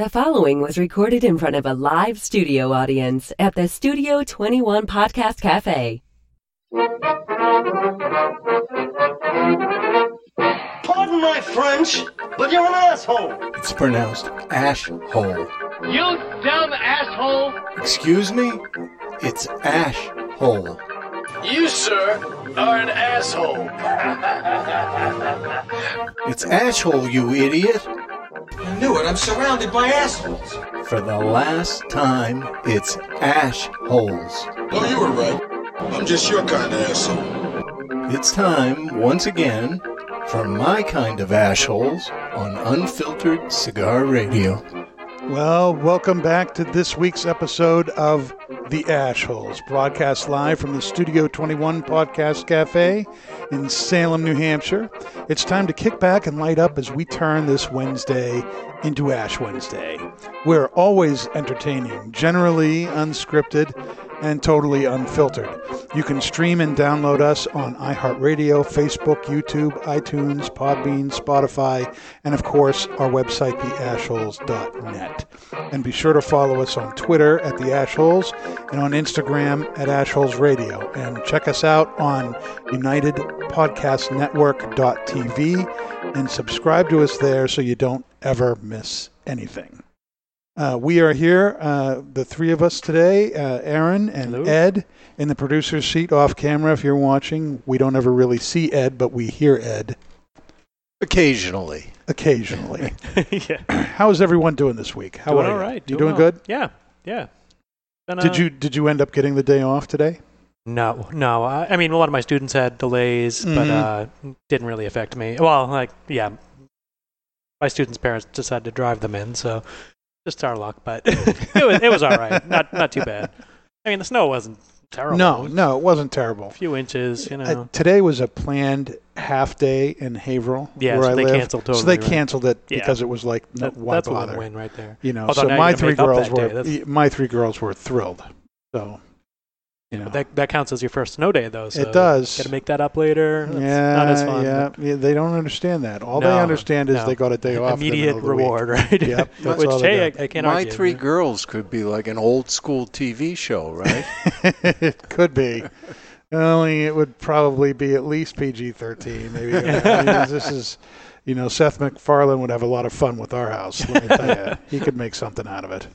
The following was recorded in front of a live studio audience at the Studio 21 Podcast Cafe. Pardon my French, but you're an asshole. It's pronounced ash hole. You dumb asshole! Excuse me? It's ash hole. You, sir, are an asshole. It's ash hole, you idiot. I knew it. I'm surrounded by assholes. For the last time, it's ash holes. No, you were right. I'm just your kind of asshole. It's time, once again, for my kind of ash holes on Unfiltered Cigar Radio. Well, welcome back to this week's episode of The Ash Holes, broadcast live from the Studio 21 Podcast Cafe in Salem, New Hampshire. It's time to kick back and light up as we turn this Wednesday into Ash Wednesday. We're always entertaining, generally unscripted, and totally unfiltered. You can stream and download us on iHeartRadio, Facebook, YouTube, iTunes, Podbean, Spotify, and of course our website, theashholes.net. And be sure to follow us on Twitter at the Ashholes and on Instagram at Ashholes Radio. And check us out on UnitedPodcastNetwork.tv and subscribe to us there so you don't ever miss anything. Uh, we are here, uh, the three of us today, uh, Aaron and Hello. Ed, in the producer's seat off camera. If you're watching, we don't ever really see Ed, but we hear Ed Occasionally. occasionally. yeah. How is everyone doing this week? How doing are all you? right. You doing well. good? Yeah. Yeah. Been, Did uh, you did you end up getting the day off today? No, no. I, I mean, a lot of my students had delays, but Mhm. uh, didn't really affect me. Well, like, yeah, my students' parents decided to drive them in, so just our luck. But it was it was all right. Not not too bad. I mean, the snow wasn't terrible. No, no, it wasn't terrible. a few inches, you know. Uh, today was a planned half day in Haverhill, Yeah, where so I they live. canceled so they right. canceled it Yeah. because it was like no, That- why that's a bother? win-win right there. You know, Although so my three girls day. were my three girls were thrilled. So, you know, But that that counts as your first snow day, though. So it does. Got to make that up later. That's yeah, not as fun. yeah, yeah, they don't understand that. All they understand is no. they got a day off. Immediate middle week. reward, right? Yep, that's Which all they hey, I. I can't argue. My argue. three girls could be like an old school TV show, right? it could be. Only it would probably be at least PG thirteen. Maybe I mean, this is, you know, Seth MacFarlane would have a lot of fun with our house. Let me tell you, he could make something out of it.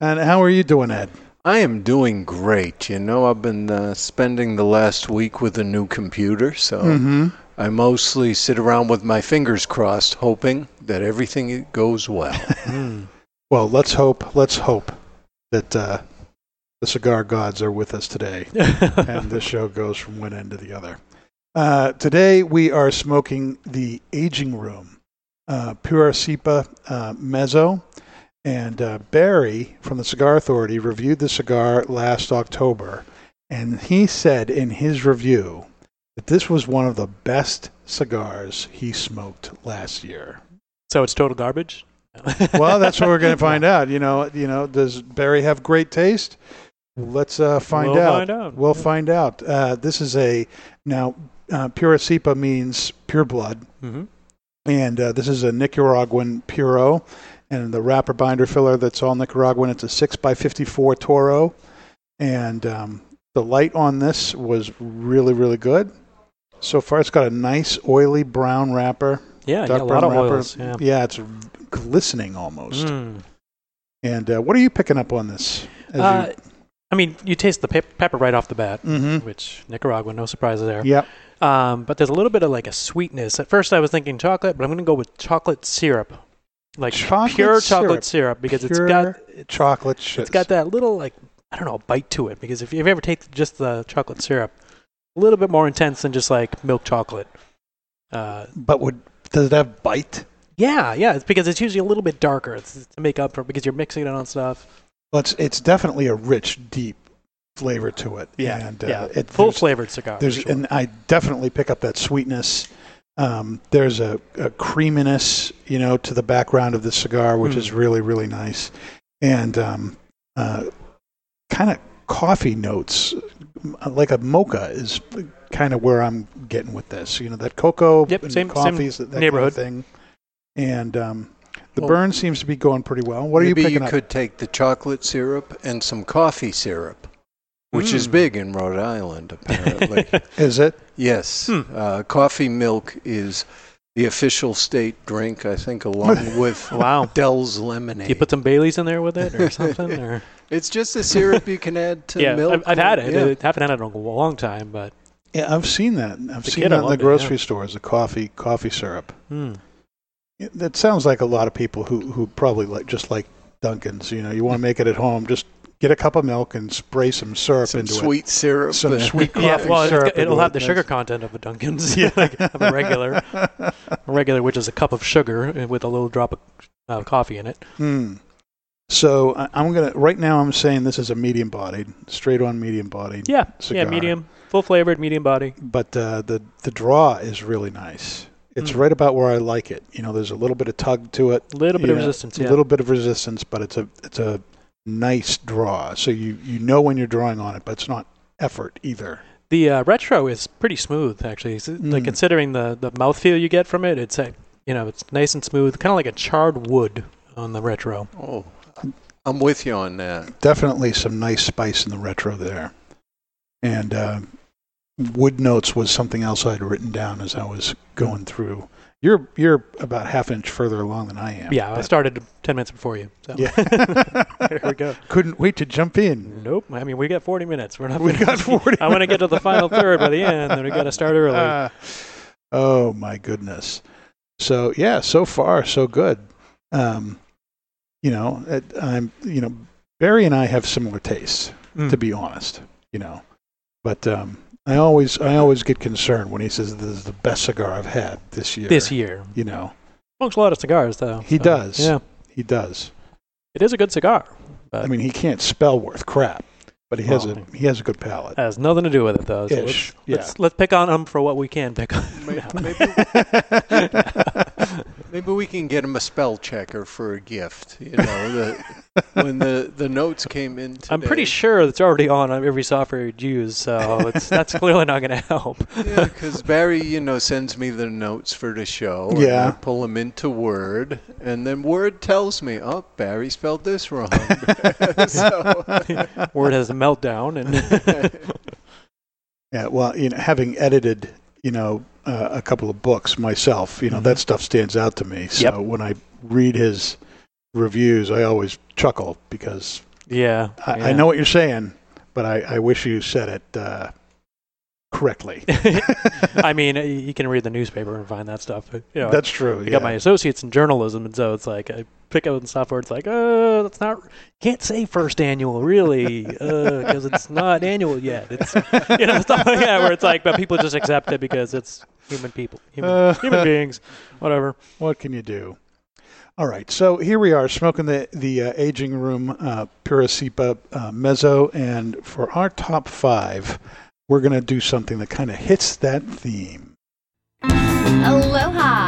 And how are you doing, Ed? I am doing great. You know, I've been uh, spending the last week with a new computer, so Mm-hmm. I mostly sit around with my fingers crossed, hoping that everything goes well. Mm. Well, let's hope. Let's hope that uh, the cigar gods are with us today, and this show goes from one end to the other. Uh, today we are smoking the Aging Room, uh, Pura Cepa uh, Mezzo, and uh, Barry from the Cigar Authority reviewed the cigar last October, and he said in his review that this was one of the best cigars he smoked last year. so it's total garbage. Well, that's what we're going to find out. You know, you know, does Barry have great taste? Let's uh, find We'll out. find out. We'll Yeah. find out. Uh, this is a now uh, Pura Cepa means pure blood, hmm and uh, this is a Nicaraguan Puro, and the wrapper binder filler that's all Nicaraguan. It's a six by fifty four Toro, and um, the light on this was really really good. So far, it's got a nice oily brown wrapper. Yeah, yeah, dark a brown lot of wrapper. oils. Yeah. yeah, it's glistening almost. Mm. And uh, what are you picking up on this? As Uh, I mean, you taste the pep- pepper right off the bat, you, Mhm. which Nicaragua, no surprises there. Yep. Um, but there's a little bit of like a sweetness. At first, I was thinking chocolate, but I'm going to go with chocolate syrup, like Chocolate pure chocolate syrup, because it's got Chocolate shit. it's got that little like I don't know bite to it. Because if you've ever take just the chocolate syrup, a little bit more intense than just like milk chocolate. Uh, But would does it have bite? yeah, yeah, it's because it's usually a little bit darker it's to make up for because you're mixing it on stuff. Well, it's it's definitely a rich, deep flavor to it. Yeah, and, uh, yeah, it, full flavored cigar. There's sure. and I definitely pick up that sweetness. Um, there's a, a creaminess, you know, to the background of the cigar, which Mm. is really really nice, and um, uh, kind of coffee notes, like a mocha is kind of where I'm getting with this. You know, that cocoa Yep, and same- same coffees, that, that neighborhood. kind of thing. And um, The Well- burn seems to be going pretty well. What are you Maybe picking you up? could take the chocolate syrup and some coffee syrup, which is Mm. big in Rhode Island, apparently. Is it? yes. Hmm. Uh, coffee milk is the official state drink, I think, along with Wow. Del's lemonade. Do you put some Baileys in there with it or something? Or it's just a syrup you can add to yeah, milk. I've, I've had it. Yeah. I haven't had it in a long time, but Yeah, I've seen that. I've The seen kid, that in the loved it, grocery yeah. stores. The coffee coffee syrup. hmm. It- That sounds like a lot of people who who probably like just like Dunkin's. You know, you want to make it at home. Just get a cup of milk and spray some syrup some into sweet syrup. Some uh, sweet yeah, coffee well, it's, syrup got- it'll have it. the sugar content of a Dunkin's. Yeah, like have a regular, a regular, which is a cup of sugar with a little drop of uh, coffee in it. Hmm. So I, I'm gonna right now. I'm saying this is a medium bodied, straight on medium bodied. Yeah, Cigar. yeah, medium, full flavored, medium body. But uh, the the draw is really nice. It's Mm. right about where I like it. You know, there's a little bit of tug to it. A little bit of resistance. A Yeah, little bit of resistance, but it's a it's a nice draw. So you you know when you're drawing on it, but it's not effort either. the uh, retro is pretty smooth actually. It's, Like Mm. considering the the mouthfeel you get from it, it's a, you know it's nice and smooth, kind of like a charred wood on the retro. oh, I'm with you on that. Definitely some nice spice in the retro there. And uh, wood notes was something else I'd written down as I was going through. You're you're about half inch further along than I am. Yeah, I but- started ten minutes before you. So. Yeah. there we go. Couldn't wait to jump in. Nope. I mean, we got 40 minutes. We're not. We got 40 I want to get to the final third by the end, then we got to start early. Ah. oh my goodness. So yeah, so far so good. Um, you know, it, I'm you know Barry and I have similar tastes Mm. to be honest. You know, but um, I always I always get concerned when he says this is the best cigar I've had this year. this year, You know, smokes a lot of cigars though. He so, does. Yeah, he does. it is a good cigar. But I mean, he can't spell worth crap, but he has Well, a he has a good palate. has nothing to do with it though. So Ish, let's, yeah. let's let's pick on him for what we can pick on. Maybe, maybe we can get him a spell checker for a gift. You know, the, when the, the notes came in today. I'm pretty sure it's already on every software you use, so it's that's clearly not going to help. Yeah, because Barry, you know, sends me the notes for the show. and Yeah. I pull them into Word, and then Word tells me, "Oh, Barry spelled this wrong." so, Word has a meltdown, and Yeah, well, you know, having edited, you know, uh, a couple of books myself, you know, Mhm. that stuff stands out to me. So Yep. when I read his reviews, I always chuckle because yeah, I, I know what you're saying, but I, I wish you said it uh, correctly. I mean, you can read the newspaper and find that stuff. but, You know, That's true. I yeah. got my associates in journalism, and so it's like I pick up and stuff where it's like, oh, that's not can't say first annual really because it's not annual yet. It's you know stuff like that where it's like, but people just accept it because it's human people, human, Uh, human beings, whatever. What can you do? All right, so here we are smoking the the uh, aging room uh, Pura Cepa uh, Mezzo, and for our top five, we're gonna do something that kind of hits that theme. Aloha!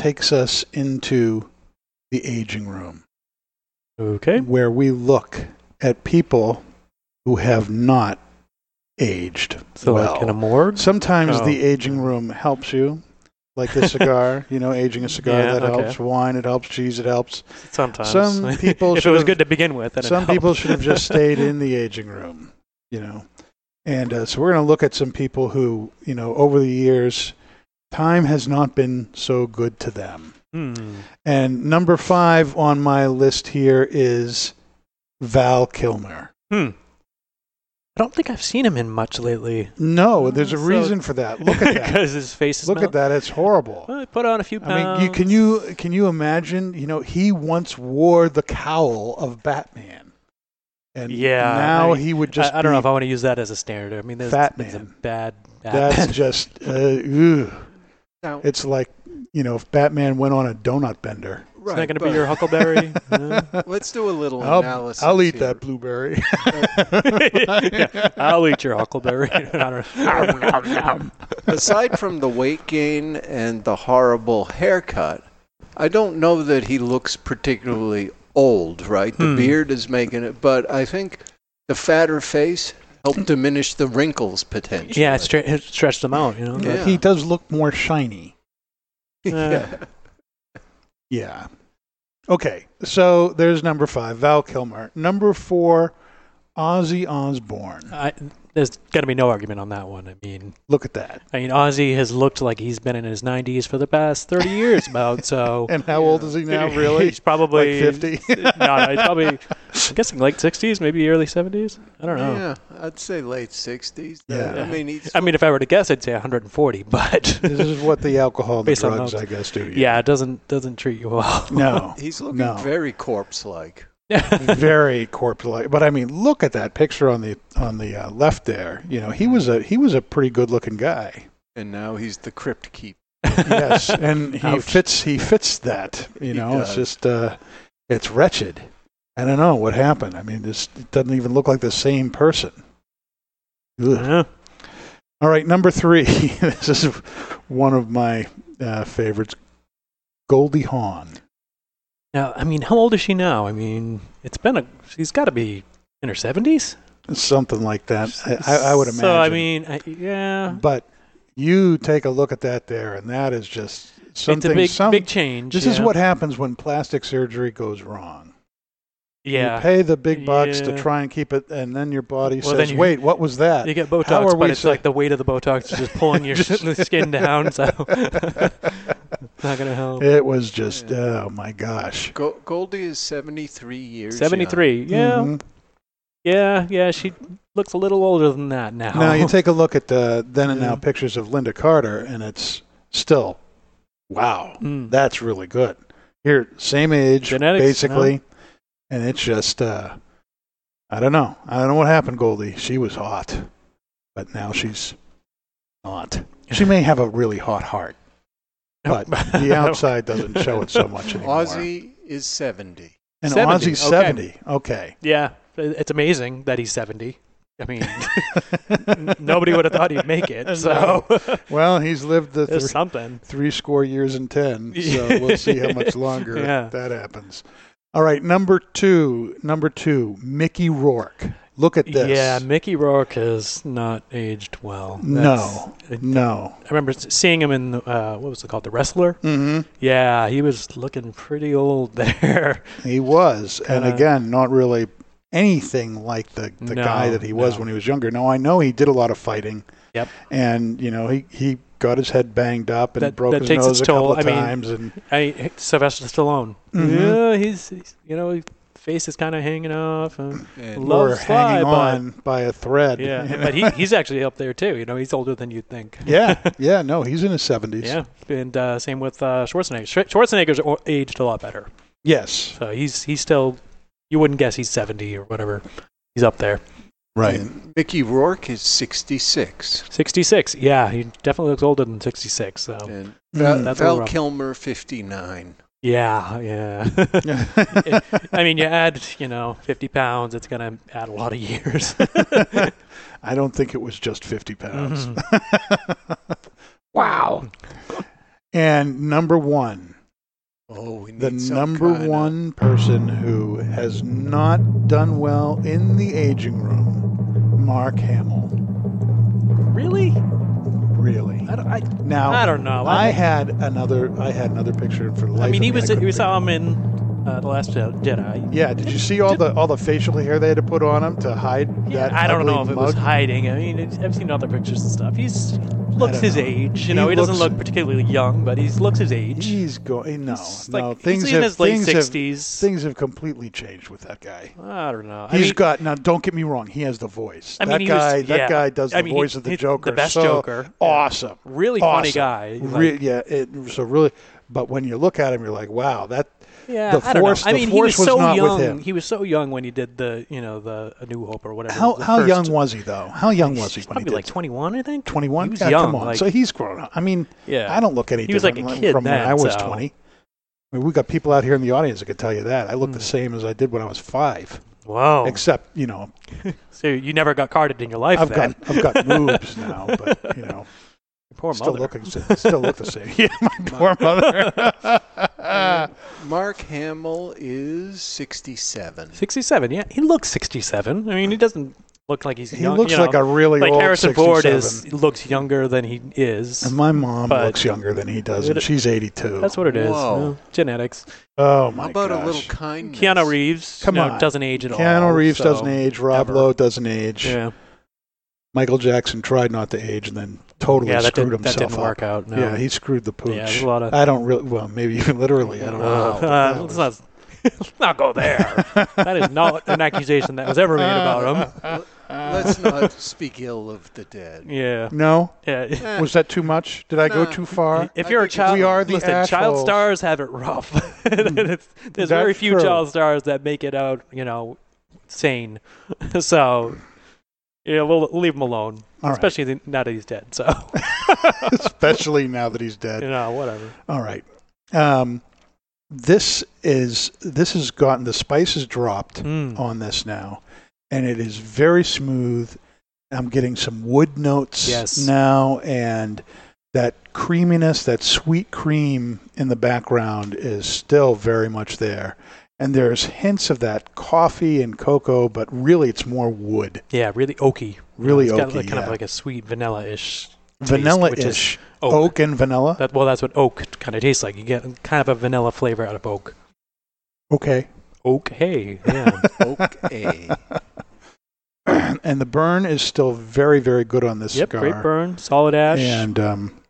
takes us into the aging room, Okay. where we look at people who have not aged So well. like in a morgue. Sometimes Oh. the aging room helps you, like the cigar. you know, aging a cigar Yeah, that okay. helps. Wine, it helps. Cheese, it helps. Sometimes Some people if it was good to begin with, then it Some people should have just stayed in the aging room, you know. And uh, so we're going to look at some people who, you know, over the years, time has not been so good to them. Hmm. And number five on my list here is Val Kilmer. Hmm. I don't think I've seen him in much lately. No, there's a So- reason for that. Look at that. because his face is. Look at that. It's horrible. Well, put on a few I pounds. mean, you, can you can you imagine? You know, he once wore the cowl of Batman, and Yeah, now I he would just. I, I don't know if I want to use that as a standard. I mean, there's Fat been some man. bad. That's just. Uh. Now, It's like you know, if Batman went on a donut bender. It's not going to be your Huckleberry. Uh, Let's do a little I'll, analysis. I'll eat here. that blueberry. yeah, I'll eat your Huckleberry. Aside from the weight gain and the horrible haircut, I don't know that he looks particularly old, right? The Hmm. beard is making it, but I think the fatter face helped diminish the wrinkles potentially. yeah, it, stre- it stretched them out. You know. Yeah. He does look more shiny. Uh, Yeah. Okay, so there's number five, Val Kilmer. Number four, Ozzy Osbourne. I, there's going to be no argument on that one. I mean, Look at that. I mean, Ozzy has looked like he's been in his 90s for the past 30 years, about. So And how old is he now, really? he's probably Like 50? no, no, he's probably. I'm guessing late 60s, maybe early 70s. I don't know. Yeah, I'd say late 60s. Yeah. I mean, he's I mean, if I were to guess, I'd say 140. But this is what the alcohol and the drugs. I guess, do. you. yeah, it doesn't doesn't treat you well. No. he's looking no. very corpse-like. very corpse-like. But I mean, look at that picture on the on the uh, left there. You know, he was a he was a pretty good-looking guy. And now he's the crypt keeper. Yes, and he Ouch. fits he fits that. You know, it's just uh, it's wretched. I don't know what happened. I mean, this it doesn't even look like the same person. Yeah. All right, number three. this is one of my uh, favorites. Goldie Hawn. Now, I mean, how old is she now? I mean, it's been a. She's got to be in her 70s. Something like that. I, I, would imagine. So I mean, I, yeah, but you take a look at that there, and that is just something. it's a big some, big change. This is what happens when plastic surgery goes wrong. Yeah. You pay the big bucks to try and keep it, and then your body Well, then says, you- "Wait, what was that?" You get Botox, are but it's sa- like the weight of the Botox is just pulling your skin down, so it's not gonna help. It was just, oh my gosh. Goldie is 73 years. Seventy-three. Yeah, Mhm. yeah, yeah. She looks a little older than that now. Now you take a look at the then and now pictures of Lynda Carter, and it's still, wow, Mm. that's really good. Here, same age, Genetics, basically, and it's just, uh, I don't know, I don't know what happened, Goldie. She was hot, but now she's not. She may have a really hot heart, but the outside doesn't show it so much anymore. Ozzy is 70. and 70, Ozzy's okay. seventy. Okay. Yeah, it's amazing that he's seventy. I mean, nobody would have thought he'd make it. So Well, he's lived the something. three score years and ten, so we'll see how much longer Yeah. that happens. All right, number two, number two, Mickey Rourke. Look at this. Yeah, Mickey Rourke has not aged well. No, That's- no. I remember seeing him in uh, what was it called, The Wrestler. hmm Yeah, he was looking pretty old there. He was, and Kinda- again, not really anything like the the No, guy that he was no. when he was younger. Now I know he did a lot of fighting. Yep. And you know he he got his head banged up and That- broke that his takes nose its a couple toll. of I mean, times. and I Sylvester Stallone. Mhm. Yeah, he's, he's you know his face is kind of hanging off. And And Love or Sly, hanging but- on by a thread. yeah, you know? but he he's actually up there too. You know, he's older than you'd think. yeah, yeah. No, he's in his seventies. Yeah, and uh, same with uh, Schwarzenegger. Schwarzenegger's aged a lot better. Yes. So he's he's still. You wouldn't guess he's seventy or whatever. He's up there. Right. and Mickey Rourke is 66. Sixty six. Yeah, he definitely looks older than sixty six. So And Mm. Val, That's a Val. Kilmer, 59. yeah, yeah. I mean, you add you know fifty pounds, it's gonna add a lot of years. I don't think it was just 50 pounds. Mhm. wow. And number one, Oh, we need the some number kinda- one person who has not done well in the aging room, Mark Hamill. really? Really. I don't. I, Now, I don't know. I had another. I had another picture for the life I mean, of he me, was. couldn't We think saw him in uh, the Last Je- Jedi. Yeah. Did you see all the all the facial hair they had to put on him to hide Yeah, that? I don't know if ugly it was hiding. I mean, I've seen other pictures and stuff. He's looks his know. age. You He know, he doesn't look particularly young, but he looks his age. He's going. No, He's no. like, things he's have in his late sixties. things have completely changed with that guy. I don't know. I He's mean, got now. Don't get me wrong. He has the voice. I mean, that he was- guy. that yeah. guy does the I mean, he- voice of the he's the Joker. best so Joker. Awesome. really funny Awesome. guy. Re- yeah. It, so really, but when you look at him, you're like, wow, that Yeah, the I don't force. know. I mean, he force was so young. He was so young when he did the, you know, the A New Hope or whatever. How how young was he though? How young was he when he probably did like 21, I think. 21? He was yeah, young. come on. Like, so he's grown up. I mean, yeah. I don't look any He was like different a kid from when I was so- 20. I mean, we got people out here in the audience that could tell you that. I look Hmm. the same as I did when I was five, Wow. except you know so you never got carded in your life I've then. got I've got moves now, but you know, Poor still mother. looking still look the same. Yeah, my poor mother. Mark Hamill is 67. 67. Yeah, he looks 67. I mean, he doesn't look like he's he young. looks you know, like a really like old Harrison Ford is 67. looks younger than he is. And my mom looks younger than he does, and she's 82. That's what it is. Whoa. you know, genetics. oh my How about gosh. a little kindness? Keanu Reeves Come you know, on. doesn't age at all. Keanu Reeves so- doesn't age. Rob ever. Lowe doesn't age. Yeah, Michael Jackson tried not to age and then totally yeah, that screwed didn't, that himself didn't up. work out. No. Yeah, he screwed the pooch. Yeah, there's a lot of- I don't really. Well, maybe even literally. I don't know. Uh, how, but uh, that let's, was- not, let's not go there. that is not an accusation that was ever made about him. Let's not speak ill of the dead. Yeah, no, yeah. was that too much? Did I go too far? If you're a child, we are the listen, child stars have it rough. It's- There's very few true. child stars that make it out, you know, sane. so, yeah, we'll, we'll leave them alone. All right. especially the- now that he's dead. So, Especially now that he's dead. you know, whatever. All right. Um, this is this has gotten the spice has dropped Mm. on this now, and it is very smooth. I'm getting some wood notes Yes. now, and that creaminess, that sweet cream in the background is still very much there. And there's hints of that coffee and cocoa, but really it's more wood, Yeah, really oaky. really it's got oaky, like, kind yeah. of like a sweet vanilla-ish. taste, vanilla-ish, oak. oak and vanilla. That, well, that's what oak kind of tastes like. You get kind of a vanilla flavor out of oak. Okay. Oak, hey, yeah. Okay. and the burn is still very, very good on this yep, cigar. great burn, solid ash. And um,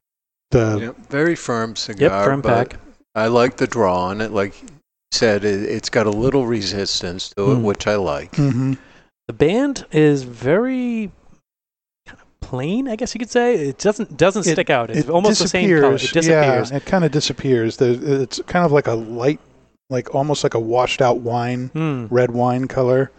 the Yep, very firm cigar. Yep, firm but pack. I like the draw on it. Like you said, it, it's got a little resistance to it, Mm. which I like. Mhm. The band is very kind of plain, I guess you could say. It doesn't doesn't It- stick out. It's it almost the same color. It disappears. disappears. Yeah, it kind of disappears. There's, it's kind of like a light, like almost like a washed out wine, Hmm. red wine color,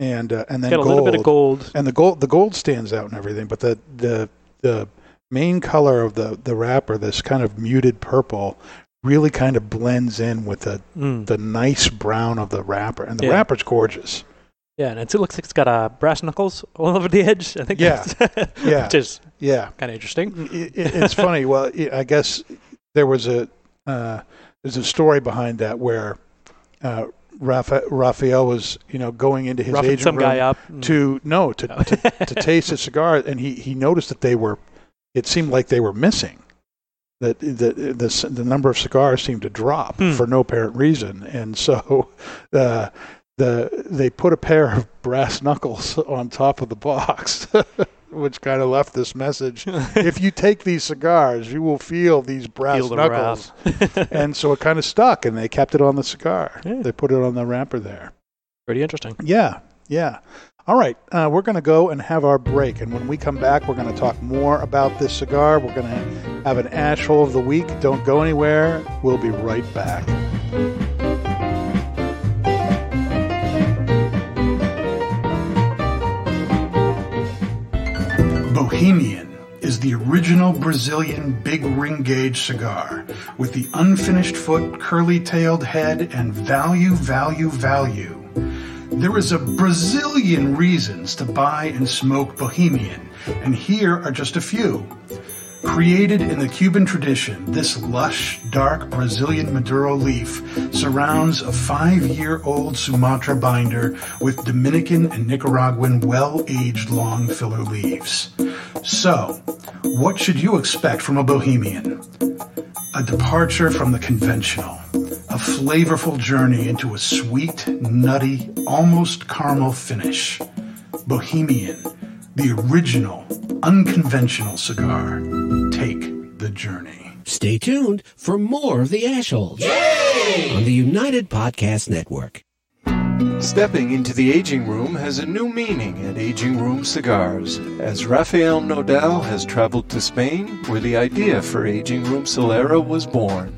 and uh, and then Got a gold. little bit of gold. and the gold the gold stands out and everything, but the the the main color of the the wrapper, this kind of muted purple, really kind of blends in with the Mm. the nice brown of the wrapper, and the Yeah. wrapper's gorgeous. Yeah, and it looks like it's got uh, brass knuckles all over the edge. I think. Yeah. Yeah. Which is Yeah, kind of interesting. it, it- it's funny. Well, I I guess there was a uh, there's a story behind that where uh, Raphael was you know going into his Roughing agent some room guy up. to no to, Oh. to to taste a cigar, and he he noticed that they were it seemed like they were missing. That the, the the number of cigars seemed to drop Hmm. for no apparent reason, and so uh, the they put a pair of brass knuckles on top of the box, which kind of left this message: if you take these cigars, you will feel these brass Feel the knuckles. and so it kind of stuck, and they kept it on the cigar. Yeah. They put it on the wrapper there. Pretty interesting. Yeah, yeah. All right, uh, we're going to go and have our break. And when we come back, we're going to talk more about this cigar. We're going to have an ash hole of the week. Don't go anywhere. We'll be right back. Bohemian is the original Brazilian big ring gauge cigar with the unfinished foot, curly tailed head, and value, value, value. There is a Brazilian reasons to buy and smoke Bohemian, and here are just a few. Created in the Cuban tradition, this lush, dark Brazilian Maduro leaf surrounds a five year old Sumatra binder with Dominican and Nicaraguan well aged long filler leaves. So, what should you expect from a Bohemian? A departure from the conventional, a flavorful journey into a sweet, nutty, almost caramel finish. Bohemian, the original, unconventional cigar. Take the journey. Stay tuned for more of the Ashholes on the United Podcast Network. Stepping into the aging room has a new meaning at Aging Room Cigars, as Rafael Nodal has traveled to Spain, where the idea for Aging Room Solera was born.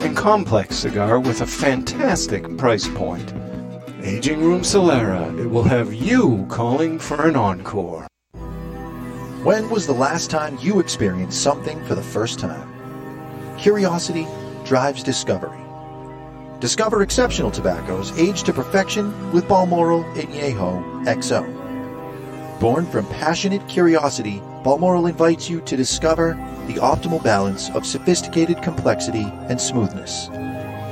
and complex cigar with a fantastic price point. Aging Room Solera, it will have you calling for an encore. When was the last time you experienced something for the first time? Curiosity drives discovery. Discover exceptional tobaccos aged to perfection with Balmoral Añejo XO. Born from passionate curiosity, Balmoral invites you to discover the optimal balance of sophisticated complexity and smoothness.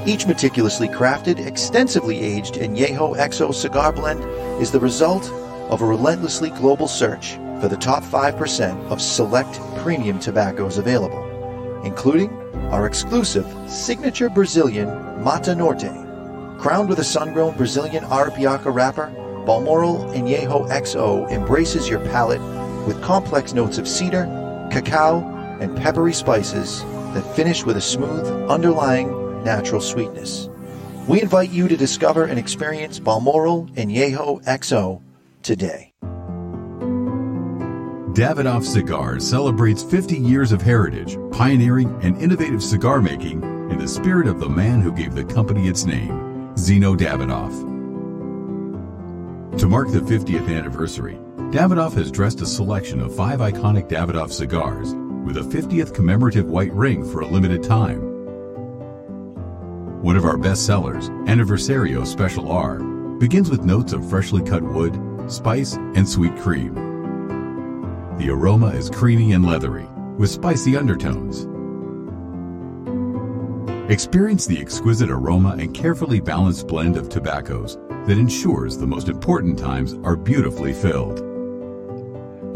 Each meticulously crafted, extensively aged Añejo XO cigar blend is the result of a relentlessly global search for the top 5% of select premium tobaccos available, including our exclusive signature Brazilian Mata Norte. Crowned with a sun-grown Brazilian Arapiraca wrapper, Balmoral Añejo XO embraces your palate with complex notes of cedar, cacao, and peppery spices that finish with a smooth, underlying natural sweetness. We invite you to discover and experience Balmoral Añejo XO today. Davidoff Cigars celebrates 50 years of heritage, pioneering, and innovative cigar making in the spirit of the man who gave the company its name, Zino Davidoff. To mark the 50th anniversary, Davidoff has dressed a selection of five iconic Davidoff cigars with a 50th commemorative white ring for a limited time. One of our best sellers, Aniversario Special R, begins with notes of freshly cut wood, spice, and sweet cream. The aroma is creamy and leathery, with spicy undertones. Experience the exquisite aroma and carefully balanced blend of tobaccos that ensures the most important times are beautifully filled.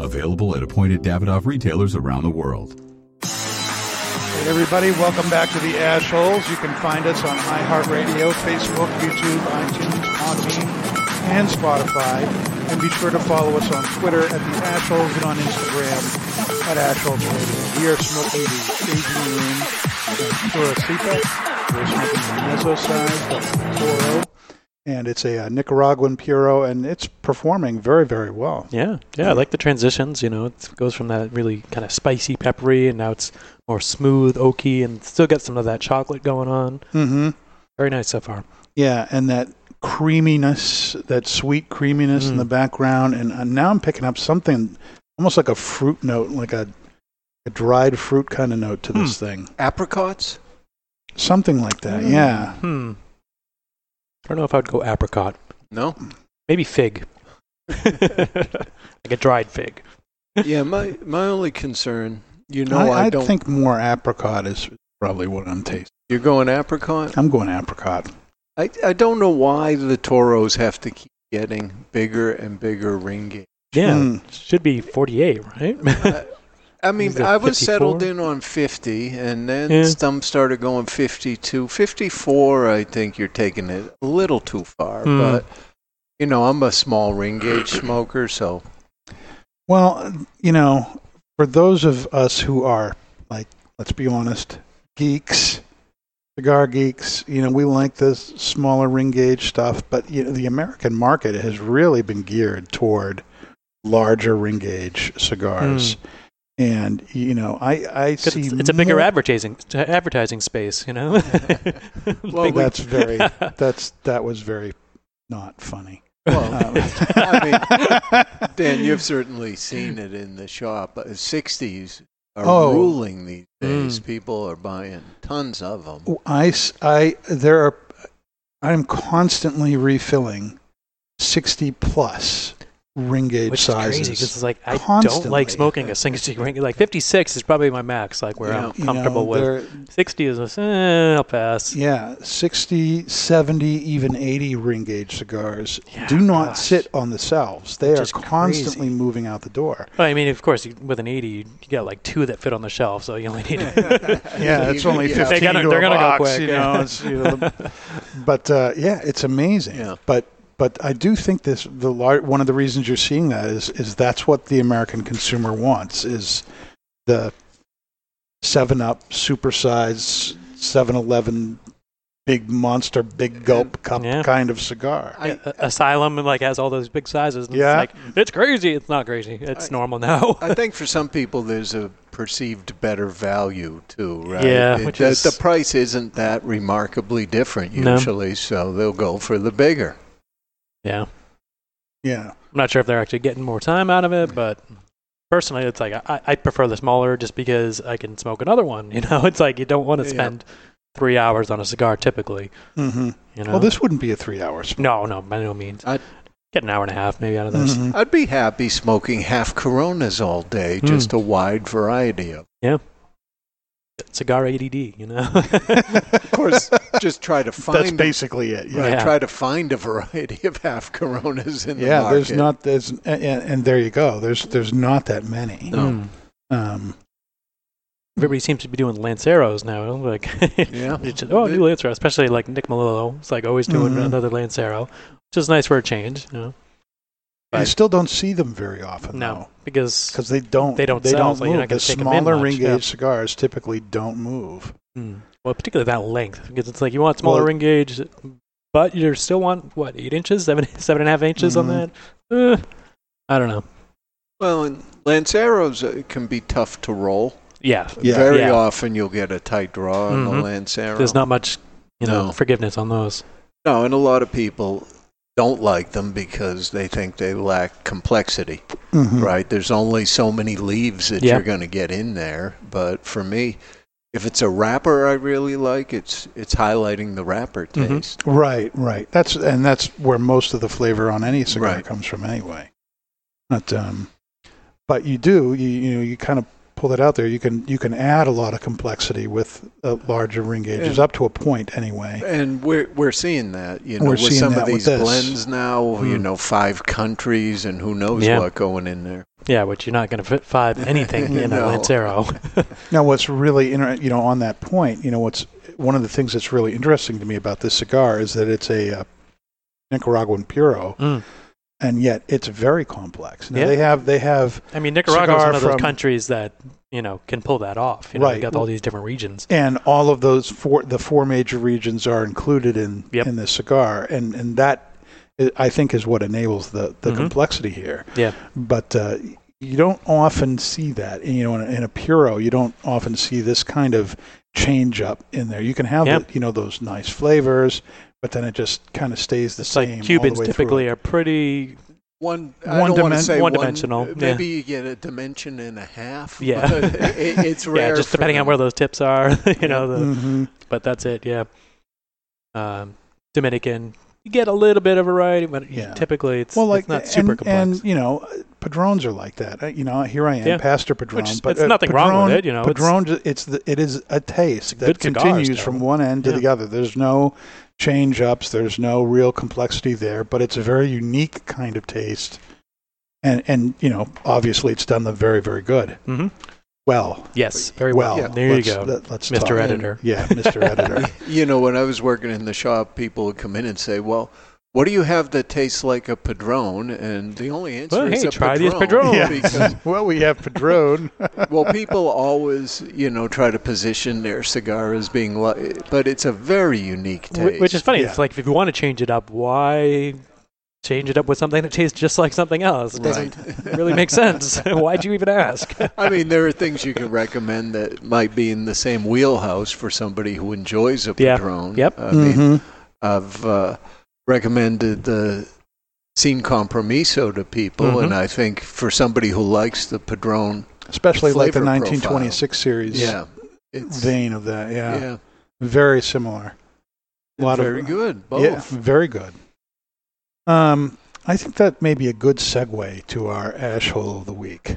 Available at appointed Davidoff retailers around the world. Hey everybody, welcome back to the Ash Holes. You can find us on iHeartRadio, Facebook, YouTube, iTunes, Podbean, and Spotify. And be sure to follow us on Twitter at the Ash Holes and on Instagram at Ash Holes Radio. We are smoking the aging room Pura Cepa. We're smoking the Mezzo size, that's Toro. And it's a, uh Nicaraguan Puro, and it's performing very, very well. Yeah, yeah, I like the transitions. You know, it goes from that really kind of spicy, peppery, and now it's more smooth, oaky, and still got some of that chocolate going on. Mm-hmm. Very nice so far. Yeah, and that creaminess, that sweet creaminess in Mm. the background, and uh, now I'm picking up something almost like a fruit note, like a, a dried fruit kind of note to this thing. Apricots? Something like that, yeah. Hmm. I don't know if I would go apricot. No? Maybe fig. like a dried fig. yeah, my my only concern, you know, I, I, I don't. think more apricot is probably what I'm tasting. You're going apricot. I'm going apricot. I I don't know why the toros have to keep getting bigger and bigger ring gauge. Yeah, Hmm. should be 48, right? I mean, I was 54? settled in on 50, and then Yeah. some started going 52. 54, I think you're taking it a little too far. Hmm. But, you know, I'm a small ring gauge smoker, so Well, you know, for those of us who are, like, let's be honest, geeks, cigar geeks, you know, we like this smaller ring gauge stuff, but you know, the American market has really been geared toward larger ring gauge cigars. And you know, I I 'Cause see it's, it's a bigger more- advertising advertising space, you know. Well, Big- That's very that's that was very not funny. Well, Um, I mean, Dan, you've certainly seen it in the shop. Uh, 60s are Oh. ruling these days. Mm. People are buying tons of them. I, s- I- there are I'm constantly refilling 60 plus ring gauge Which is sizes. crazy because like I don't like smoking a single stick ring. Like 56 is probably my max, like where I'm You comfortable know, with. 60 is a, eh, I'll pass. Yeah, 60, 70, even 80 ring gauge cigars do not sit on the shelves. They are is constantly moving out the door. Well, I mean, of course, you, with an 80, you get like two that fit on the shelf, so you only need. Yeah, it's only Yeah. 15 They're gonna, to they're a gonna box, go quick. you yeah. know, it's, you know, the- but uh, yeah, it's amazing. But but I do think this the lar- one of the reasons you're seeing that is is that's what the American consumer wants is the Seven Up supersize 7-Eleven big monster big gulp cup Yeah. kind of cigar. Yeah, A- Asylum like has all those big sizes. And Yeah. it's like it's crazy. It's not crazy. It's normal now. I think for some people there's a perceived better value too, right? Yeah, It- which the, is- the price isn't that remarkably different No. usually, so they'll go for the bigger. Yeah. Yeah. I'm not sure if they're actually getting more time out of it, but personally, it's like I, I prefer the smaller just because I can smoke another one. You know, it's like you don't want to Yeah. spend three hours on a cigar typically. hmm You know, Well, this wouldn't be a three hour no, no, by no means. I'd- get an hour and a half maybe out of this. Mhm. I'd be happy smoking half Coronas all day, just a wide variety of. Yeah. Cigar ADD, you know. Of course, just try to find. That's basically it. Yeah. Right, Yeah. try to find a variety of half Coronas in the Yeah, market. there's not there's and, and there you go. There's there's not that many. Mm. Um, Everybody seems to be doing Lanceros now. Like, Yeah. just, oh, new Lancero, especially like Nick Melillo. It's like always doing Mhm. another Lancero, which is nice for a change. You know, you still don't see them very often. no, because because they don't They don't they sell, don't so move. not the take 'em in smaller much, ring yeah. gauge cigars typically don't move. Hmm. well, particularly that length, because it's like you want smaller Well- ring gauge, but you still want what eight inches, seven, seven and a half inches on Mhm. that. Eh, I don't know. Well, and Lanceros uh, can be tough to roll. Yeah, Yeah. Very Yeah. often you'll get a tight draw on Mhm. the Lancero. there's not much, you know, No. forgiveness on those. No, and a lot of people don't like them because they think they lack complexity, Mhm. right? There's only so many leaves that you're going to get in there. But for me, if it's a wrapper I really like, it's it's highlighting the wrapper Mhm. taste. Right, right. That's and that's where most of the flavor on any cigar Right. comes from anyway. But um, but you do you you know you kind of pull it out there. You can you can add a lot of complexity with uh, larger ring gauges Yeah. up to a point anyway. And we're we're seeing that, you know, We're with some of these blends now, you Hmm. know, five countries and who knows Yeah. what going in there. Yeah, which you're not going to fit five anything in a Lancero. Now, what's really inter- you know on that point, you know what's one of the things that's really interesting to me about this cigar is that it's a uh, Nicaraguan puro, Mm. And yet it's very complex. Now Yeah. they have they have I mean, Nicaragua is one of those from- countries that you know can pull that off. You know, Right. You've got all these different regions. and all of those four the four major regions are included in Yep. in this cigar, and and that i- think is what enables the the Mhm. complexity here. Yeah. But uh, you don't often see that. You know, in a, in a puro, you don't often see this kind of change up in there. You can have Yeah. the, you know those nice flavors, but then it just kind of stays the It's same. like all Cubans the way typically through. are pretty. one one, I don't dimen- say one, one dimensional. One, yeah. maybe you get a dimension and a half. Yeah. but it, it's rare. Yeah, just for depending on where those tips are. you know, the, Mhm. but that's it. Yeah. Um, Dominican, you get a little bit of variety, but Yeah. typically it's, Well, like it's not super and, complex. and you know, Padrones are like that. Uh, You know, here I am, Yeah. Pastor Padron, Which- but it's nothing wrong with it, you know, it's- Padron, ju- it's the, it is a taste that continues still. from one end to Yeah. the other. There's no change ups. There's no real complexity there, but it's a very unique kind of taste. And and you know, obviously, it's done them very very good. Mm-hmm. Well, Yes, very well. well. There you let's- go, let- let's Mr. talk. Editor. Yeah, Mr. Editor. You know, when I was working in the shop, people would come in and say, "Well, what do you have that tastes like a Padron?" And the only answer Well, is hey, a try these Padron. Padrones. because- well, we have Padron. well, people always, you know, try to position their cigar as being, li- but it's a very unique Wh- taste. Which is funny. Yeah. It's like if you want to change it up, why change it up with something that tastes just like something else? It doesn't really make sense. Why'd you even ask? I mean, there are things you can recommend that might be in the same wheelhouse for somebody who enjoys a Yeah. Padron. Yep. I mean, Mhm. I've uh, recommended the Sin Compromiso to people, Mhm. and I think for somebody who likes the Padron, Especially like the flavor 1926 series yeah, it's vein of that. Yeah, yeah, very similar. A lot very of good. Both. Yeah, very good. Um, I think that may be a good segue to our ash hole of the week.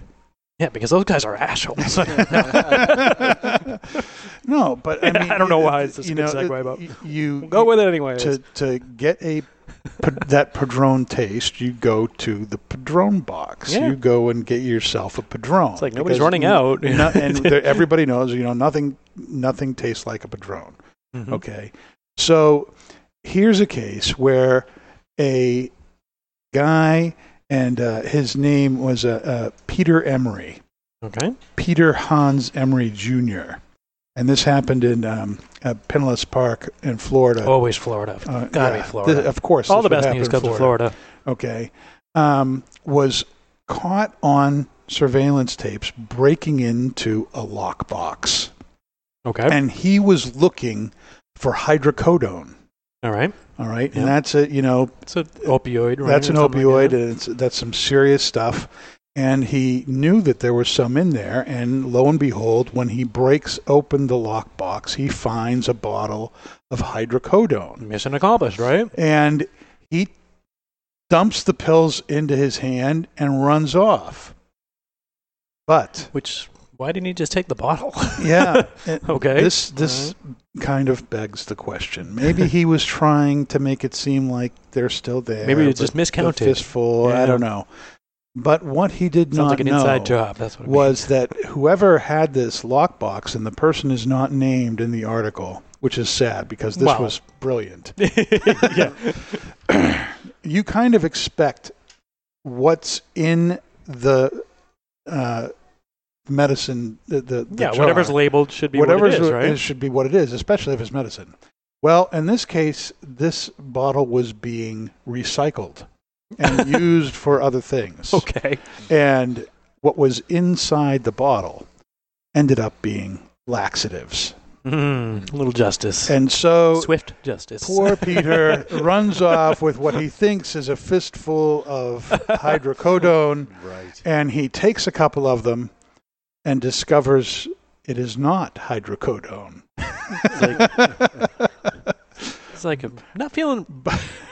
Yeah, because those guys are assholes. no, but I mean, I don't know why it's a you know, segue, y- you go with it anyway. To to get a that Padron taste, you go to the Padron box. Yeah. You go and get yourself a Padron. It's like nobody's running out. no- and everybody knows, you know, nothing nothing tastes like a Padron. Mhm. Okay, so here's a case where a guy and uh, his name was uh, uh, Peter Emery. Okay. Peter Hans Emery Jr. And this happened in um, uh, Pinellas Park in Florida. Always Florida. Uh, Gotta yeah, be Florida. th- of course. All the best news comes to Florida. Okay. Um, was caught on surveillance tapes breaking into a lockbox. Okay. And he was looking for hydrocodone. All right. All right. Yeah. And that's a, you know, It's an opioid. Right, that's an opioid, like that? and it's, that's some serious stuff. And he knew that there was some in there, and lo and behold, when he breaks open the lockbox, he finds a bottle of hydrocodone. Mission accomplished, right? And he dumps the pills into his hand and runs off. But Which why didn't he just take the bottle? yeah, Okay. This this kind of begs the question. Maybe he was trying to make it seem like they're still there. Maybe it's just miscounted. Fistful. I don't know. But what he did Sounds not like an know inside job. That's what it was that whoever had this lockbox, and the person is not named in the article, which is sad because this Wow. was brilliant. yeah. you kind of expect what's in the uh, medicine, the, the, the Yeah, jar. whatever's labeled should be whatever's what it is, right? it should be what it is, especially if it's medicine. Well, in this case, this bottle was being recycled and used for other things. Okay. And what was inside the bottle ended up being laxatives. Mm, a little justice. And so Swift justice. Poor Peter runs off with what he thinks is a fistful of hydrocodone, Right. and he takes a couple of them and discovers it is not hydrocodone. It's like I'm not feeling.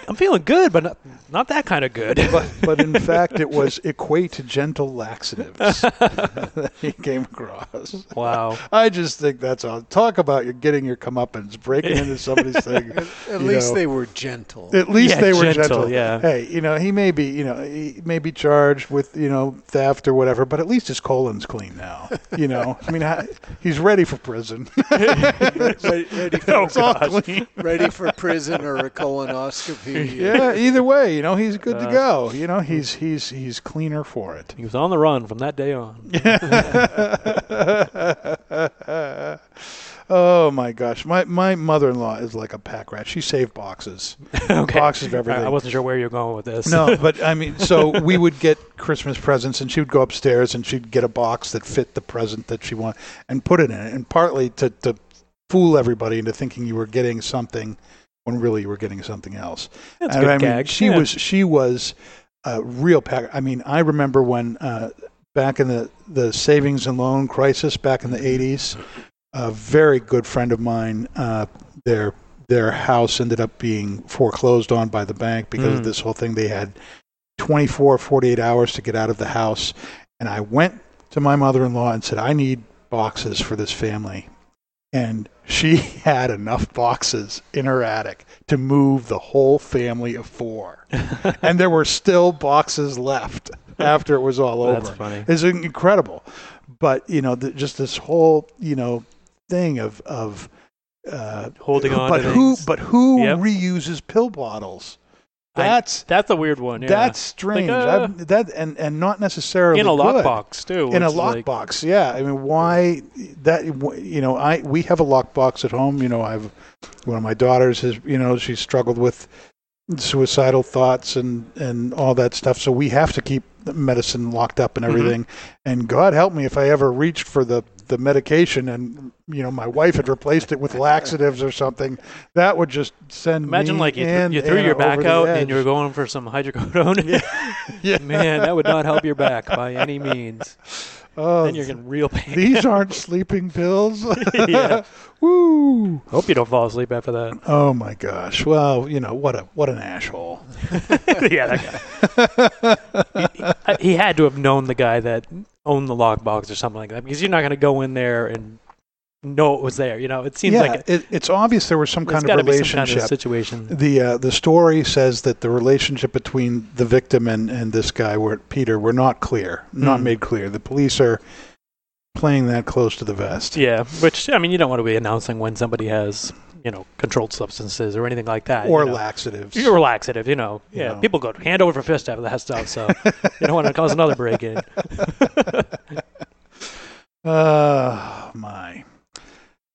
I'm feeling good, but not, not that kind of good. but, but in fact, it was equate to gentle laxatives that he came across. wow. I just think that's all. Talk about you getting your comeuppance, breaking into somebody's thing. At you least know. they were gentle. At least Yeah, they were gentle, gentle. yeah. Hey, you know, he may be, you know, he may be charged with, you know, theft or whatever, but at least his colon's clean now. You know, I mean, ha- he's ready for prison. Ready, ready for, it's all clean. ready for prison or a colonoscopy. Yeah, either way, you know, he's good to Uh, go. You know, he's he's he's cleaner for it. He was on the run from that day on. oh my gosh, my my mother-in-law is like a pack rat. She saved boxes, okay. boxes of everything. I wasn't sure where you're going with this. No, but I mean, so we would get Christmas presents, and she would go upstairs and she'd get a box that fit the present that she wanted and put it in it, and partly to to fool everybody into thinking you were getting something when really you were getting something else. That's a And good I mean, gag. she Yeah. was she was a real pack. I mean, I remember when uh, back in the the savings and loan crisis back in the '80s, a very good friend of mine, uh, their their house ended up being foreclosed on by the bank because of Mm. this whole thing. They had 24, 48 hours to get out of the house, and I went to my mother-in-law and said, "I need boxes for this family." And she had enough boxes in her attic to move the whole family of four. and there were still boxes left after it was all over. That's funny. It's incredible. But, you know, the, just this whole, you know, thing of, of uh, Holding on but who things. but who Yep. reuses pill bottles? I- That's That's a weird one. Yeah. that's strange. Like, uh, that and and not necessarily in a lockbox too. in a is like- lockbox. yeah, I mean, why that? You know, I we have a lockbox at home. You know, I've one of my daughters has. You know, she's struggled with suicidal thoughts and and all that stuff. So we have to keep medicine locked up and Mhm. everything. And God help me if I ever reached for the the medication and you know my wife had replaced it with laxatives or something. That would just send Imagine me like you, and you threw Anna your back out edge. and you were going for some hydrocodone. Yeah. Man, that would not help your back by any means. Oh, then you're getting real pain. These aren't sleeping pills. yeah. Woo. Hope you don't fall asleep after that. Oh my gosh. Well, you know what a what an asshole. yeah, that guy. he, he- he had to have known the guy that owned the lockbox or something like that because you're not going to go in there and know it was there. You know, it seems yeah, like it, it's obvious there was some kind of gotta be some relationship. kind of situation. The uh, the story says that the relationship between the victim and, and this guy, were Peter, were not clear, not Mm. made clear. The police are playing that close to the vest. Yeah, which I mean, you don't want to be announcing when somebody has you know controlled substances or anything like that, Or you know. laxatives. Or laxative, you know. You Yeah, know. people go hand over fist after that stuff, so you don't want to cause another break in. Uh, my.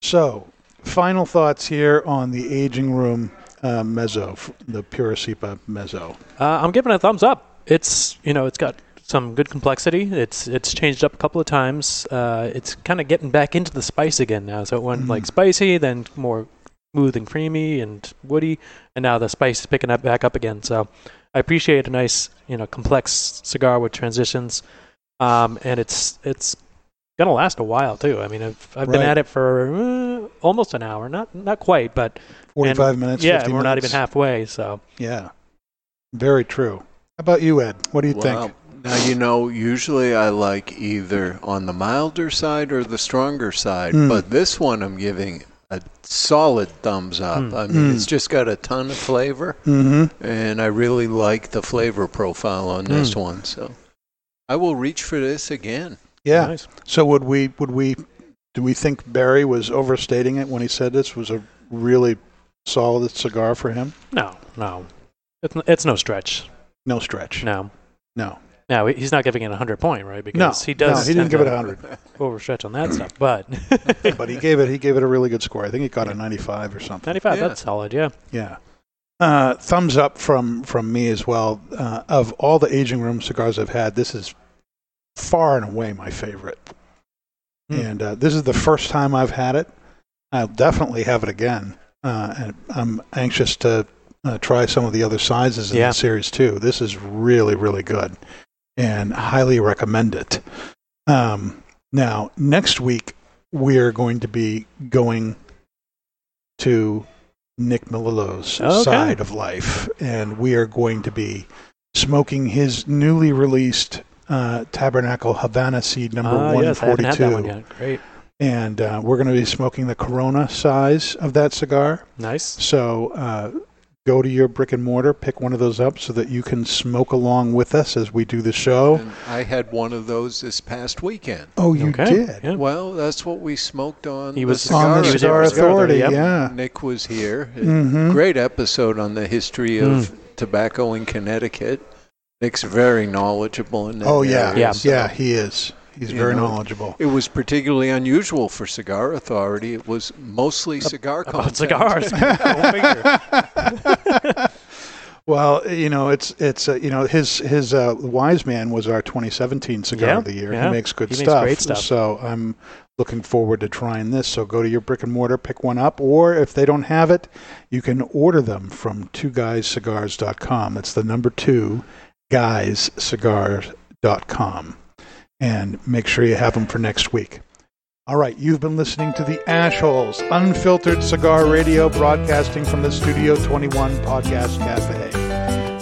So, final thoughts here on the aging room uh, mezzo, the Pura Cepa mezzo. Uh, I'm giving it a thumbs up. It's you know it's got some good complexity. It's it's changed up a couple of times. Uh, it's kind of getting back into the spice again now. So it went like spicy, then more smooth and creamy and woody, and now the spice is picking up back up again. So I appreciate a nice you know complex cigar with transitions, um, and it's it's gonna last a while too. I mean I've I've been at it for uh, almost an hour, not not quite, but and- 45 minutes, Yeah, 50 we're not even halfway. So Yeah. Very true. How about you, Ed? What do you Well, think? Now, you know, usually I like either on the milder side or the stronger side, Mm. but this one I'm giving a solid thumbs up. Mm. I mean, Mm. it's just got a ton of flavor, Mhm. and I really like the flavor profile on this Mm. one. So I will reach for this again. Yeah. Nice. So would we would we do we think Barry was overstating it when he said this was a really solid cigar for him? No, no, it's n- it's no stretch. No stretch. No, No. no, he's not giving it a hundred point, right? Because he does. no, he didn't give it a hundred. Overstretch on that stuff, but but he gave it he gave it a really good score. I think he got a 95 or something. ninety-five. That's solid. Yeah. Yeah. Uh, thumbs up from from me as well. Uh, of all the aging room cigars I've had, this is far and away my favorite. Hmm. And uh, this is the first time I've had it. I'll definitely have it again. Uh, and I'm anxious to uh, try some of the other sizes in Yeah. the series too. This is really really good, and highly recommend it. Um, now next week we're going to be going to Nick Melillo's Okay. side of life, and we are going to be smoking his newly released uh, Tabernacle Havana Seed number Ah, yes, I haven't had that 142. one yet. Great. And uh, we're going to be smoking the Corona size of that cigar. Nice. So uh, go to your brick and mortar, pick one of those up so that you can smoke along with us as we do the show. And I had one of those this past weekend. Oh, you Okay. did? Yeah. Well, that's what we smoked on. He the was- cigar On the He was Cigar Authority, Authority, yep. yeah. Nick was here. Mhm. Great episode on the history of tobacco in Connecticut. Nick's very knowledgeable in that Oh, yeah. area, Yeah, so, yeah he is. He's you very know, knowledgeable. It was particularly unusual for Cigar Authority. It was mostly cigar About content. cigars. Well, you know, it's it's uh, you know his his uh, Wise Man was our 2017 cigar Yeah, of the year. yeah. He makes good He makes stuff. great stuff. So I'm looking forward to trying this. So go to your brick and mortar, pick one up, or if they don't have it, you can order them from two guyscigars.com. It's the number two guyscigars.com, and make sure you have them for next week. All right, you've been listening to the Ashholes, unfiltered cigar radio broadcasting from the Studio 21 Podcast Cafe.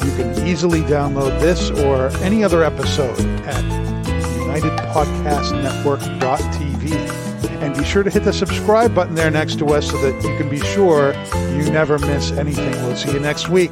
You can easily download this or any other episode at unitedpodcastnetwork.tv. And be sure to hit the subscribe button there next to us so that you can be sure you never miss anything. We'll see you next week.